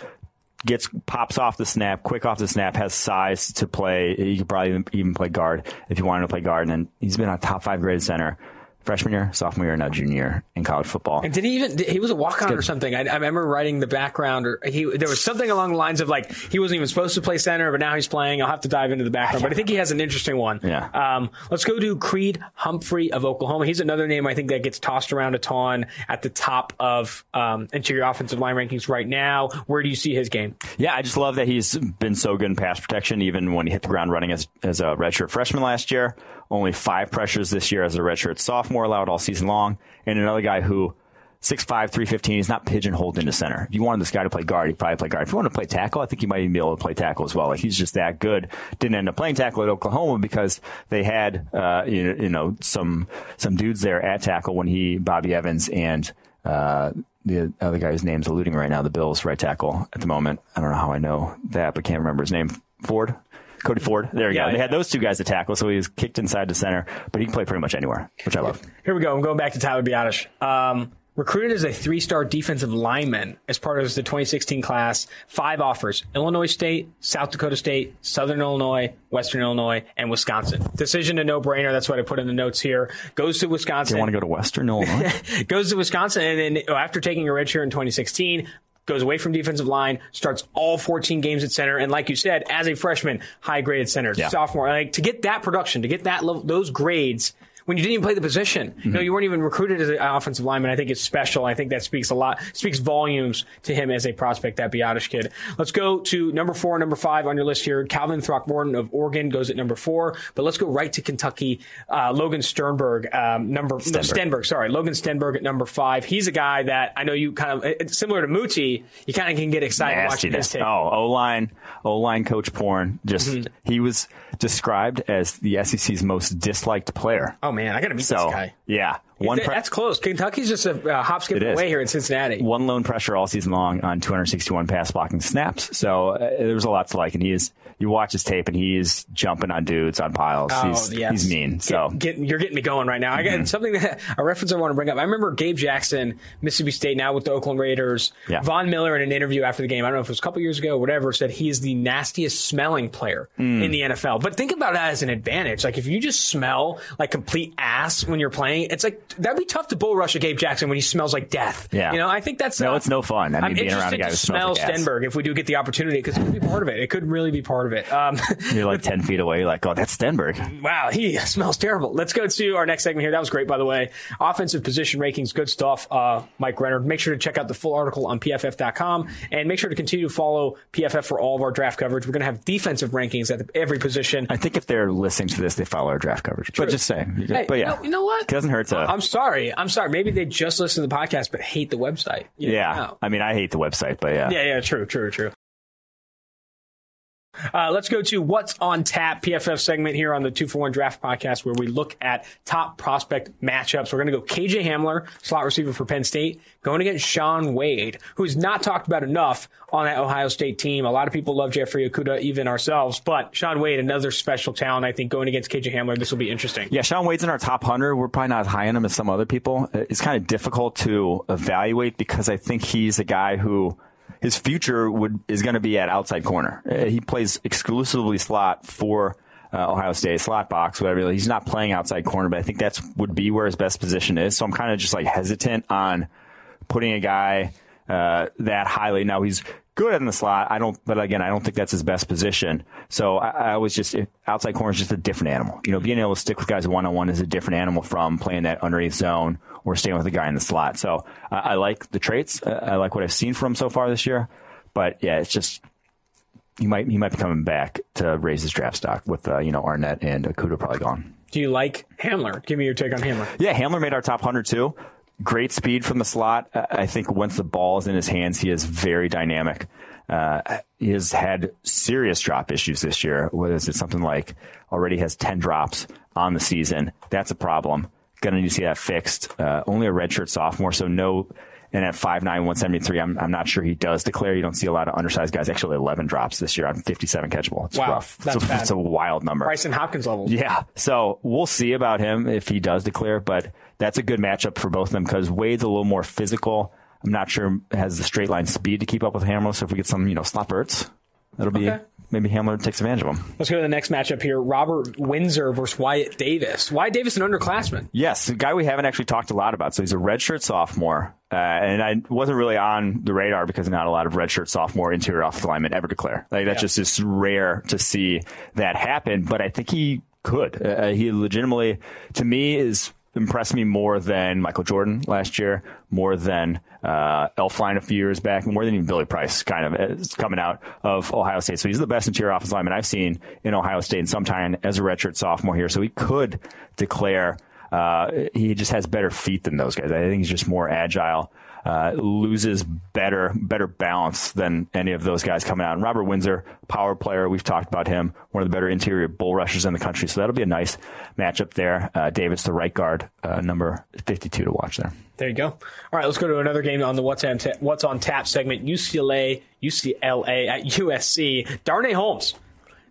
gets pops off the snap, quick off the snap, has size to play. He could probably even play guard if you wanted to play guard. And he's been a top five graded center freshman year, sophomore year, now junior year in college football. And did he even? Did, he was a walk on or something. I, I, remember writing the background, or he there was something along the lines of like he wasn't even supposed to play center, but now he's playing. I'll have to dive into the background, but I think he has an interesting one. Yeah. Um, let's go to Creed Humphrey of Oklahoma. He's another name I think that gets tossed around a ton at the top of um, interior offensive line rankings right now. Where do you see his game? Yeah, I just love that he's been so good in pass protection, even when he hit the ground running as as a redshirt freshman last year. Only five pressures this year as a redshirt sophomore allowed all season long. And another guy who 6'5", 315, he's not pigeonholed into center. If you wanted this guy to play guard, he'd probably play guard. If you want to play tackle, I think he might even be able to play tackle as well. Like he's just that good. Didn't end up playing tackle at Oklahoma because they had uh, you, you know some some dudes there at tackle when he Bobby Evans and uh, the other guy whose name's eluding right now, the Bills right tackle at the moment. I don't know how I know that, but can't remember his name. Ford. Cody Ford. There you yeah, go. They yeah. had those two guys to tackle, so he was kicked inside the center, but he can play pretty much anywhere, which I love. Here we go. I'm going back to Tyler Biadasz. Um, recruited as a three star defensive lineman as part of the 2016 class. Five offers Illinois State, South Dakota State, Southern Illinois, Western Illinois, and Wisconsin. Decision a no brainer. That's what I put in the notes here. Goes to Wisconsin. You want to go to Western Illinois? goes to Wisconsin, and then after taking a redshirt in 2016, goes away from defensive line, starts all 14 games at center, and like you said, as a freshman, high graded center, Yeah. sophomore. Like to get that production, to get that level, those grades. When you didn't even play the position, you Mm-hmm. you weren't even recruited as an offensive lineman. I think it's special. I think that speaks a lot, speaks volumes to him as a prospect, that Biadasz kid. Let's go to number four, number five on your list here. Calvin Throckmorton of Oregon goes at number four, but let's go right to Kentucky. Uh, Logan Sternberg, um, number, no, Stenberg. Stenberg, sorry, Logan Stenberg at number five. He's a guy that I know you kind of, it's similar to Muti, you kind of can get excited watching his Nastiness. tape. Oh, O line, O line coach porn. Just he was described as the SEC's most disliked player. Oh man, I gotta meet so this guy. yeah, one pre- That's close. Kentucky's just a uh, hop, skip It is. away here in Cincinnati. one lone pressure all season long on 261 pass blocking snaps. So uh, there's a lot to like, and he's is. You watch his tape, and he's jumping on dudes on piles. Oh, he's, yes. he's mean. So get- you're getting me going right now. I Mm-hmm. got something that a reference I want to bring up. I remember Gabe Jackson, Mississippi State, now with the Oakland Raiders. Yeah. Von Miller in an interview after the game. I don't know if it was a couple years ago, or whatever, said he is the nastiest smelling player Mm. in the NFL. But think about that as an advantage. Like if you just smell like complete ass when you're playing, it's like that'd be tough to bull rush a Gabe Jackson when he smells like death. Yeah. you know, I think that's No, uh, it's no fun. I mean, I'm being around a guy to who smell smells like. Stenberg if we do get the opportunity because it could be part of it. It could really be part of it. Um, you're like 10 feet away. You're like, oh, that's Stenberg. Wow, he smells terrible. Let's go to our next segment here. That was great, by the way. Offensive position rankings, good stuff. Uh, Mike Renner. Make sure to check out the full article on PFF.com and make sure to continue to follow PFF for all of our draft coverage. We're going to have defensive rankings at every position. I think if they're listening to this, they follow our draft coverage. But just say, Hey, but you yeah, know, you know what? It doesn't hurt to. I'm sorry. I'm sorry. Maybe they just listen to the podcast but hate the website. You yeah. I mean, I hate the website, but yeah, Yeah, yeah, true, true, true. Uh, let's go to what's on tap PFF segment here on the two for one draft podcast, where we look at top prospect matchups. We're going to go KJ Hamler, slot receiver for Penn State, going against Shaun Wade, who's not talked about enough on that Ohio State team. A lot of people love Jeffrey Okudah, even ourselves, but Shaun Wade, another special talent. I think going against KJ Hamler, this will be interesting. Yeah, Shaun Wade's in our top 100. We're probably not as high on him as some other people. It's kind of difficult to evaluate because I think he's a guy who his future would is going to be at outside corner. Uh, He plays exclusively slot for uh, Ohio State, slot box, whatever. He's not playing outside corner, but I think that's would be where his best position is. So I'm kind of just like hesitant on putting a guy uh, that highly. Now he's good in the slot. I don't, but again, I don't think that's his best position. So I, I was just outside corner is just a different animal. You know, being able to stick with guys one on one is a different animal from playing that underneath zone or staying with a guy in the slot. So uh, I like the traits. I like what I've seen from him so far this year. But yeah, it's just he might he might be coming back to raise his draft stock with uh, you know Arnette and Okudah probably gone. Do you like Hamler? Give me your take on Hamler. Yeah, Hamler made our top 100 too. Great speed from the slot. I think once the ball is in his hands, he is very dynamic. Uh, he has had serious drop issues this year. What is it? Something like already has 10 drops on the season. That's a problem. Going to need to see that fixed. Uh, only a redshirt sophomore, so no. And at 5'9", 173, I'm, I'm not sure he does declare. You don't see a lot of undersized guys. Actually, 11 drops this year on 57 catchable. It's Wow, rough. that's it's, a, bad. it's a wild number. Brycen Hopkins level. Yeah. So we'll see about him if he does declare, but that's a good matchup for both of them because Wade's a little more physical. I'm not sure has the straight line speed to keep up with Hamler. So if we get some, you know, slopperts, that'll be Okay. maybe Hamler takes advantage of them. Let's go to the next matchup here. Robert Windsor versus Wyatt Davis. Wyatt Davis, an underclassman. Yes, a guy we haven't actually talked a lot about. So he's a redshirt sophomore, uh, and I wasn't really on the radar because not a lot of redshirt sophomore interior offensive linemen ever declare. Like that's Yeah. just is rare to see that happen. But I think he could. Uh, he legitimately, to me, is impressed me more than Michael Jordan last year, more than uh, a few years back, more than even Billy Price, kind of is coming out of Ohio State. So he's the best interior offensive lineman I've seen in Ohio State in some time as a redshirt sophomore here. So he could declare. Uh, he just has better feet than those guys. I think he's just more agile. Uh, loses better better balance than any of those guys coming out. And Robert Windsor, power player, we've talked about him, one of the better interior bull rushers in the country. So that'll be a nice matchup there. Uh, David's the right guard, uh, number 52 to watch there. There you go. All right, let's go to another game on the What's on, What's on Tap segment. UCLA, UCLA at USC. Darnay Holmes.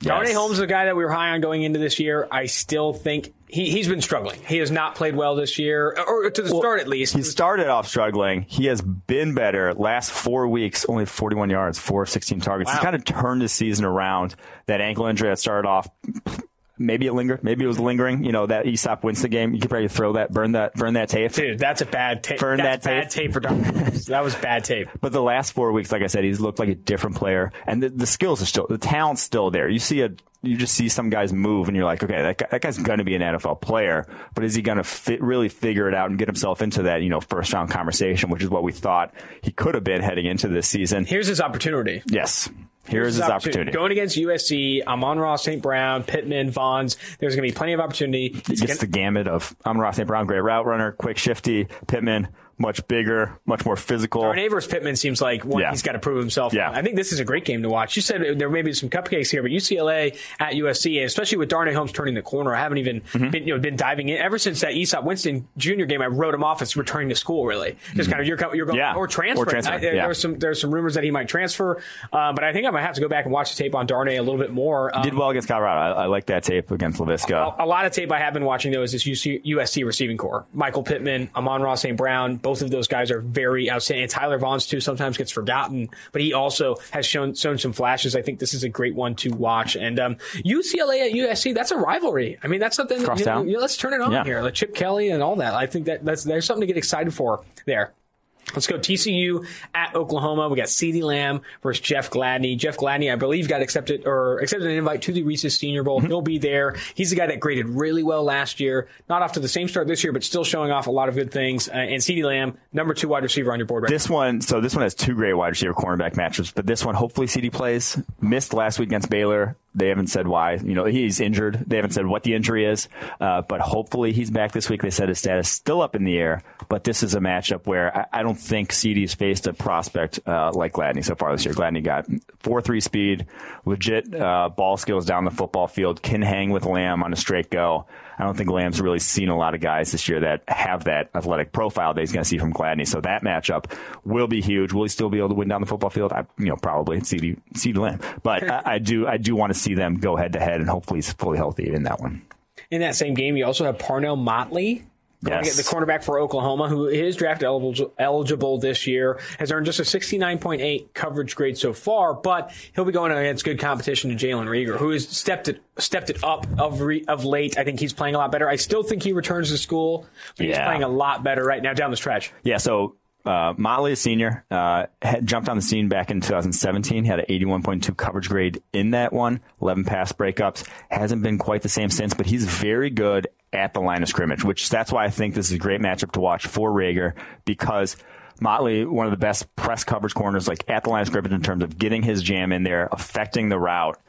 Darnay Holmes is a guy that we were high on going into this year. I still think he, he's been struggling. He has not played well this year, or to the start at least. He started off struggling. He has been better. Last four weeks, only 41 yards, four of 16 targets. Wow. He's kind of turned his season around. That ankle injury that started off, maybe it lingered. Maybe it was lingering. You know, that Easop Winston game. You could probably throw that, burn that, burn that tape. Dude, that's a bad tape. Burn That's that bad tape. tape for That was bad tape. But the last four weeks, like I said, he's looked like a different player, and the, the skills are still, the talent's still there. You see a, you just see some guys move, and you're like, okay, that, guy, that guy's going to be an NFL player, but is he going to fit, really figure it out and get himself into that, you know, first round conversation, which is what we thought he could have been heading into this season. Here's his opportunity. Yes, here's his opportunity. Going against USC, Amon-Ra, St. Brown, Pittman, Vaughns. There's going to be plenty of opportunity. He's gets the gamut of Amon-Ra St. Brown, great route runner, quick, shifty. Pittman, much bigger, much more physical. Darnay versus Pittman seems like one Yeah. he's got to prove himself. Yeah. I think this is a great game to watch. You said there may be some cupcakes here, but UCLA at USC, especially with Darnay Holmes turning the corner, I haven't even Mm-hmm. been you know been diving in ever since that Easop Winston Jr. game. I wrote him off as returning to school. Really, just kind of you're you're going Mm-hmm. Yeah. or transfer. Or transfer, there, yeah. There's some there's some rumors that he might transfer, uh, but I think I might have to go back and watch the tape on Darnay a little bit more. Um, Did well against Colorado. I, I like that tape against Laviska. a lot of tape I have been watching though is this UC, USC receiving corps. Michael Pittman, Amon-Ra St. Brown, both of those guys are very outstanding. And Tyler Vaughns too sometimes gets forgotten, but he also has shown shown some flashes. I think this is a great one to watch. And um, UCLA at USC, that's a rivalry. I mean, that's something. that, you know, Crosstown. you know, let's turn it on Yeah. here. Like Chip Kelly and all that. I think that that's there's something to get excited for there. Let's go TCU at Oklahoma. We got CeeDee Lamb versus Jeff Gladney. Jeff Gladney, I believe, got accepted or accepted an invite to the Reese's Senior Bowl. He'll be there. He's the guy that graded really well last year. Not off to the same start this year, but still showing off a lot of good things. Uh, and CeeDee Lamb, number two wide receiver on your board right This one, so this one has two great wide receiver cornerback matchups, but this one, hopefully, CeeDee plays. Missed last week against Baylor. They haven't said why. You know, he's injured. They haven't said what the injury is, uh, but hopefully he's back this week. They said his status still up in the air, but this is a matchup where I, I don't think CeeDee's faced a prospect uh, like Gladney so far this year. Gladney got 4-3 speed, legit uh, ball skills down the football field, can hang with Lamb on a straight go. I don't think Lamb's really seen a lot of guys this year that have that athletic profile that he's going to see from Gladney. So that matchup will be huge. Will he still be able to win down the football field? I, you know, probably CeeDee, CeeDee Lamb. But I, I do, I do want to see them go head to head, and hopefully he's fully healthy in that one. In that same game, you also have Parnell Motley. Going Yes. to get the cornerback for Oklahoma, who is draft eligible, eligible this year, has earned just a 69.8 coverage grade so far, but he'll be going against good competition to Jalen Reagor, who has stepped it stepped it up of re, of late. I think he's playing a lot better. I still think he returns to school, but he's Yeah. playing a lot better right now down the stretch. Yeah, so uh, Motley, a senior, uh, had jumped on the scene back in 2017. Had an 81.2 coverage grade in that one, 11 pass breakups. Hasn't been quite the same since, but he's very good at the line of scrimmage, which that's why I think this is a great matchup to watch for Reagor because. Motley, one of the best press coverage corners, like at the line of scrimmage in terms of getting his jam in there, affecting the route.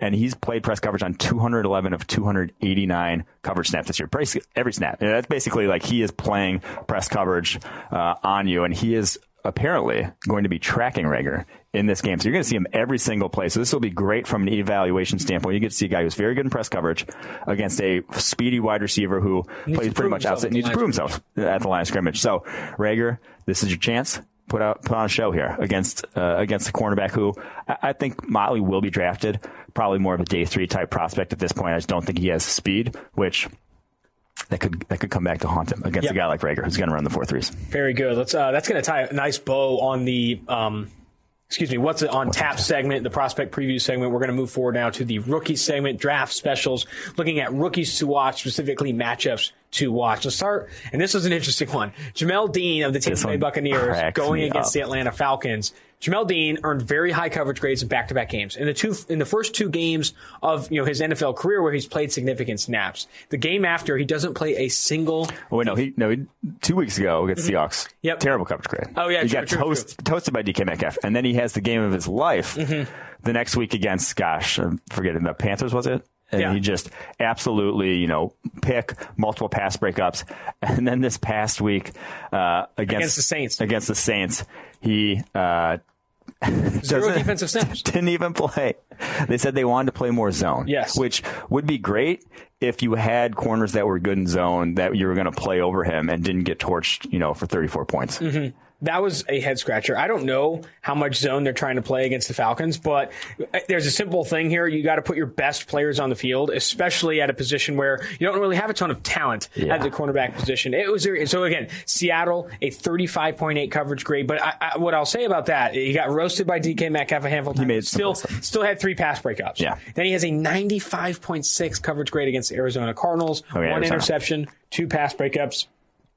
And he's played press coverage on 211 of 289 coverage snaps this year. Every snap. That's basically like he is playing press coverage uh, on you, and he is apparently going to be tracking Reagor in this game. So you're going to see him every single play. So this will be great from an evaluation standpoint. You get to see a guy who's very good in press coverage against a speedy wide receiver who plays pretty much outside. Needs to prove himself at the line of scrimmage. So Reagor, this is your chance. Put out, put on a show here against uh, against the cornerback who I, I think Motley will be drafted. Probably more of a day three type prospect at this point. I just don't think he has speed, which that could that could come back to haunt him against Yep. a guy like Reagor who's going to run the four threes. Very good. Let's. Uh, that's going to tie a nice bow on the. Um, excuse me. What's it on tap segment? The prospect preview segment. We're going to move forward now to the rookie segment, draft specials, looking at rookies to watch, specifically matchups to watch. Let's start. And this was an interesting one. Jamel Dean of the Tampa Bay Buccaneers going against up. the Atlanta Falcons. Jamel Dean earned very high coverage grades in back-to-back games. In the two, in the first two games of you know his NFL career, where he's played significant snaps. The game after, he doesn't play a single Oh wait, no, he no. He, two weeks ago against Seahawks, Mm-hmm. Yep. terrible coverage grade. Oh, yeah, he true, got true, toast, toasted by DK Metcalf, and then he has the game of his life Mm-hmm. the next week against, gosh, I'm forgetting the Panthers was it? And Yeah. he just absolutely, you know, pick multiple pass breakups, and then this past week uh, against, Against the Saints. against the Saints, he. Uh, zero defensive snaps. didn't even play. They said they wanted to play more zone. Yes. Which would be great if you had corners that were good in zone that you were going to play over him and didn't get torched, you know, for 34 points. Mm-hmm. That was a head scratcher. I don't know how much zone they're trying to play against the Falcons, but uh, there's a simple thing here. You got to put your best players on the field, especially at a position where you don't really have a ton of talent yeah. at the cornerback position. It was so again, Seattle a 35.8 coverage grade, but I, I, what I'll say about that, he got roasted by DK Metcalf a handful of times. Still still had three pass breakups. Yeah. Then he has a 95.6 coverage grade against the Arizona Cardinals, oh, yeah, one Arizona. interception, two pass breakups.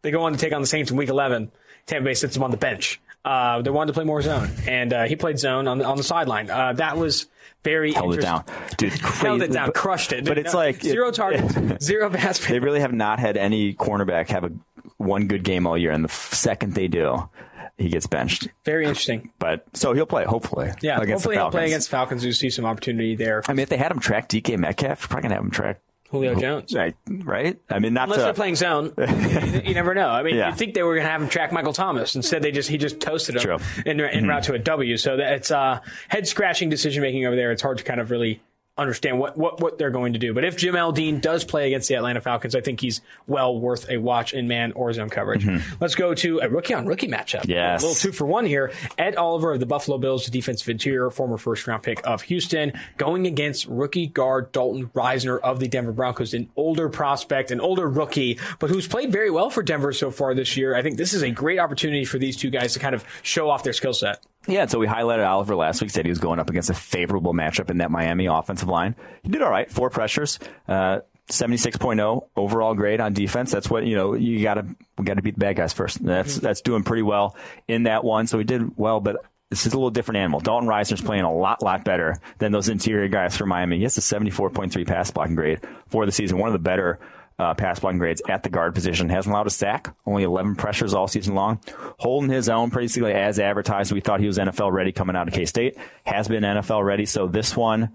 They go on to take on the Saints in Week 11. Tampa Bay sits him on the bench. Uh, they wanted to play more zone, and uh, he played zone on the, on the sideline. Uh, that was very held it down, dude. held it down, crushed it. But it's no, like zero targets, zero pass. They really have not had any cornerback have a one good game all year, and the second they do, he gets benched. Very interesting. But so he'll play, hopefully. Yeah, hopefully he'll play against Falcons. You see some opportunity there. I mean, if they had him track DK Metcalf, probably gonna have him track Julio Jones. Right, right. I mean, not unless to, they're playing zone, you, you, never know. I mean, yeah. you think they were going to have him track Michael Thomas. Instead, they just he just toasted him True. in, in mm-hmm. route to a W. So that it's uh, head scratching decision making over there. It's hard to kind of really understand what, what, what they're going to do. But if Jim Dean does play against the Atlanta Falcons, I think he's well worth a watch in man or zone coverage. Mm-hmm. Let's go to a rookie on rookie matchup. Yes. A little two for one here. Ed Oliver of the Buffalo Bills, defensive interior, former first round pick of Houston, going against rookie guard Dalton Risner of the Denver Broncos, an older prospect, an older rookie, but who's played very well for Denver so far this year. I think this is a great opportunity for these two guys to kind of show off their skill set. Yeah, so we highlighted Oliver last week. Said he was going up against a favorable matchup in that Miami offensive line. He did all right, four pressures. Uh, 76.0 overall grade on defense. That's what, you know, you gotta, gotta beat the bad guys first. That's, mm-hmm. that's doing pretty well in that one. So he did well, but this is a little different animal. Dalton Risner's playing a lot, lot better than those interior guys for Miami. He has a 74.3 pass blocking grade for the season. One of the better uh, pass blocking grades at the guard position. Hasn't allowed a sack, only 11 pressures all season long. Holding his own basically as advertised. We thought he was NFL ready coming out of K State. Has been NFL ready. So this one,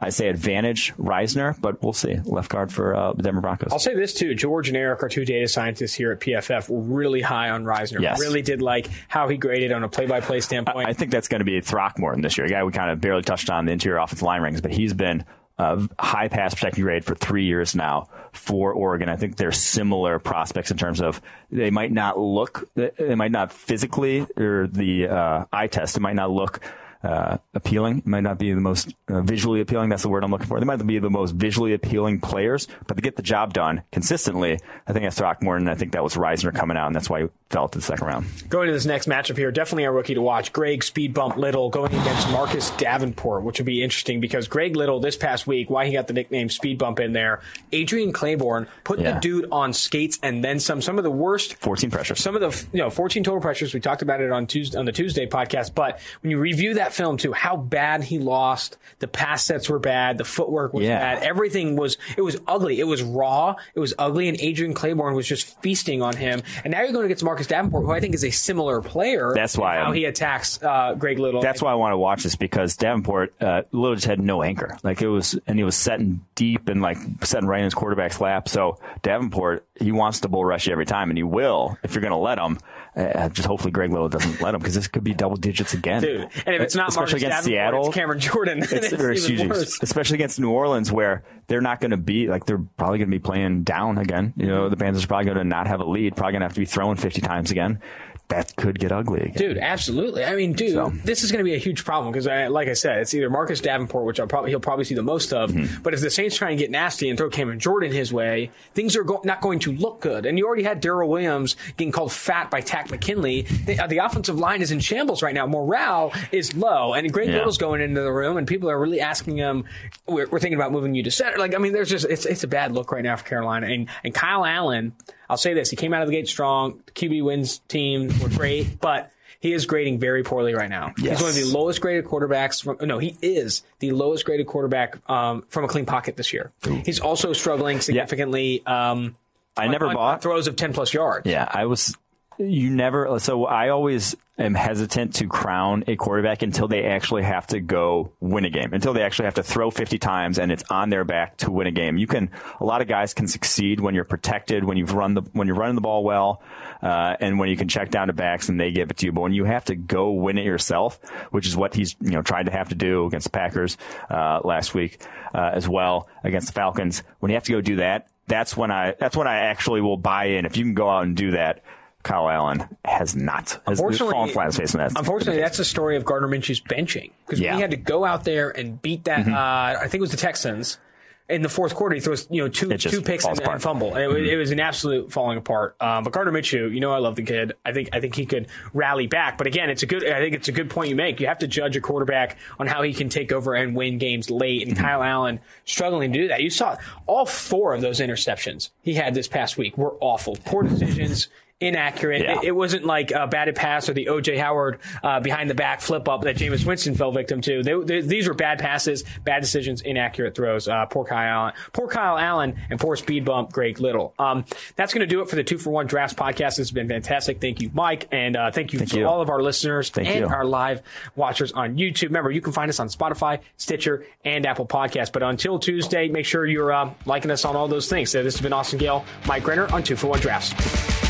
I say advantage Risner, but we'll see. Left guard for uh, the Denver Broncos. I'll say this too. George and Eric, our two data scientists here at PFF, were really high on Risner. Yes. Really did like how he graded on a play-by-play standpoint. I, I think that's going to be Throckmorton this year. A guy we kind of barely touched on the interior offensive line rings, but he's been uh, high pass protecting grade for three years now for Oregon. I think they're similar prospects in terms of they might not look, they might not physically or the uh, eye test, it might not look uh, appealing. It might not be the most uh, visually appealing. That's the word I'm looking for. They might be the most visually appealing players, but to get the job done consistently, I think that's Throckmorton. I think that was Risner coming out, and that's why he fell to the second round. Going to this next matchup here, definitely a rookie to watch. Greg Speed Bump Little going against Marcus Davenport, which would be interesting because Greg Little this past week, why he got the nickname Speed Bump in there, Adrian Clayborn put yeah. the dude on skates and then some. Some of the worst 14 pressures. Some of the you know 14 total pressures. We talked about it on Tuesday on the Tuesday podcast, but when you review that film too, how bad he lost. The pass sets were bad. The footwork was yeah. bad. Everything was, it was ugly. It was raw. It was ugly. And Adrian Clayborn was just feasting on him. And now you're going against Marcus Davenport, who I think is a similar player. That's why how I'm, he attacks uh, Greg Little. That's why I want to watch this because Davenport, uh, Little just had no anchor. Like it was, and he was setting deep and like setting right in his quarterback's lap. So Davenport, he wants to bull rush you every time, and he will if you're going to let him. Uh, just hopefully Greg Little doesn't let him because this could be double digits again. Dude, and if it's not especially Marcus against Davenport, Seattle, it's Cameron Jordan. It's, it's even worse. Especially against New Orleans, where they're not going to be like they're probably going to be playing down again. You know, the Panthers are probably going to not have a lead. Probably going to have to be throwing 50 times again that could get ugly again. Dude, absolutely. I mean, dude, so. this is going to be a huge problem because, like I said, it's either Marcus Davenport, which I'll probably he'll probably see the most of. Mm-hmm. But if the Saints try and get nasty and throw Cameron Jordan his way, things are go- not going to look good. And you already had Daryl Williams getting called fat by Takk McKinley. The, uh, the, offensive line is in shambles right now. Morale is low, and Greg yeah. Little's going into the room, and people are really asking him, "We're, we're thinking about moving you to center." Like, I mean, there's just it's it's a bad look right now for Carolina. And and Kyle Allen I'll say this: he came out of the gate strong. The QB wins team were great, but he is grading very poorly right now. Yes. He's one of the lowest graded quarterbacks. From, no, he is the lowest graded quarterback um, from a clean pocket this year. Ooh. He's also struggling significantly. Yeah. Um, I never on, bought throws of ten plus yards. Yeah, I was. You never. So I always am hesitant to crown a quarterback until they actually have to go win a game, until they actually have to throw 50 times and it's on their back to win a game. You can, a lot of guys can succeed when you're protected, when you've run the, when you're running the ball well, uh, and when you can check down to backs and they give it to you. But when you have to go win it yourself, which is what he's, you know, tried to have to do against the Packers, uh, last week, uh, as well against the Falcons, when you have to go do that, that's when I, that's when I actually will buy in. If you can go out and do that, Kyle Allen has not. Has Unfortunately- fallen flat on his face in that. Unfortunately, that's the story of Gardner Minshew's benching because Yeah. Mm-hmm. we had to go out there and beat that. Uh, I think it was the Texans. In the fourth quarter, he throws you know two two picks and, and fumble. And It, was, it was an absolute falling apart. Um, but Gardner Minshew, you know, I love the kid. I think I think he could rally back. But again, it's a good. I think it's a good point you make. You have to judge a quarterback on how he can take over and win games late. And Kyle Allen struggling to do that. You saw all four of those interceptions he had this past week were awful, poor decisions. Inaccurate. Yeah. It, it wasn't like a batted pass or the OJ Howard uh, behind the back flip up that Jameis Winston fell victim to. They, they, these were bad passes, bad decisions, inaccurate throws. Uh, poor Kyle Allen, poor Kyle Allen, and poor speed bump Greg Little. Um, that's going to do it for the two for one drafts podcast. It's been fantastic. Thank you, Mike, and uh, thank you Thank to you. all of our listeners Thank and you. our live watchers on YouTube. Remember, you can find us on Spotify, Stitcher, and Apple Podcasts. But until Tuesday, make sure you're uh, liking us on all those things. So this has been Austin Gayle, Mike Renner on two for one drafts.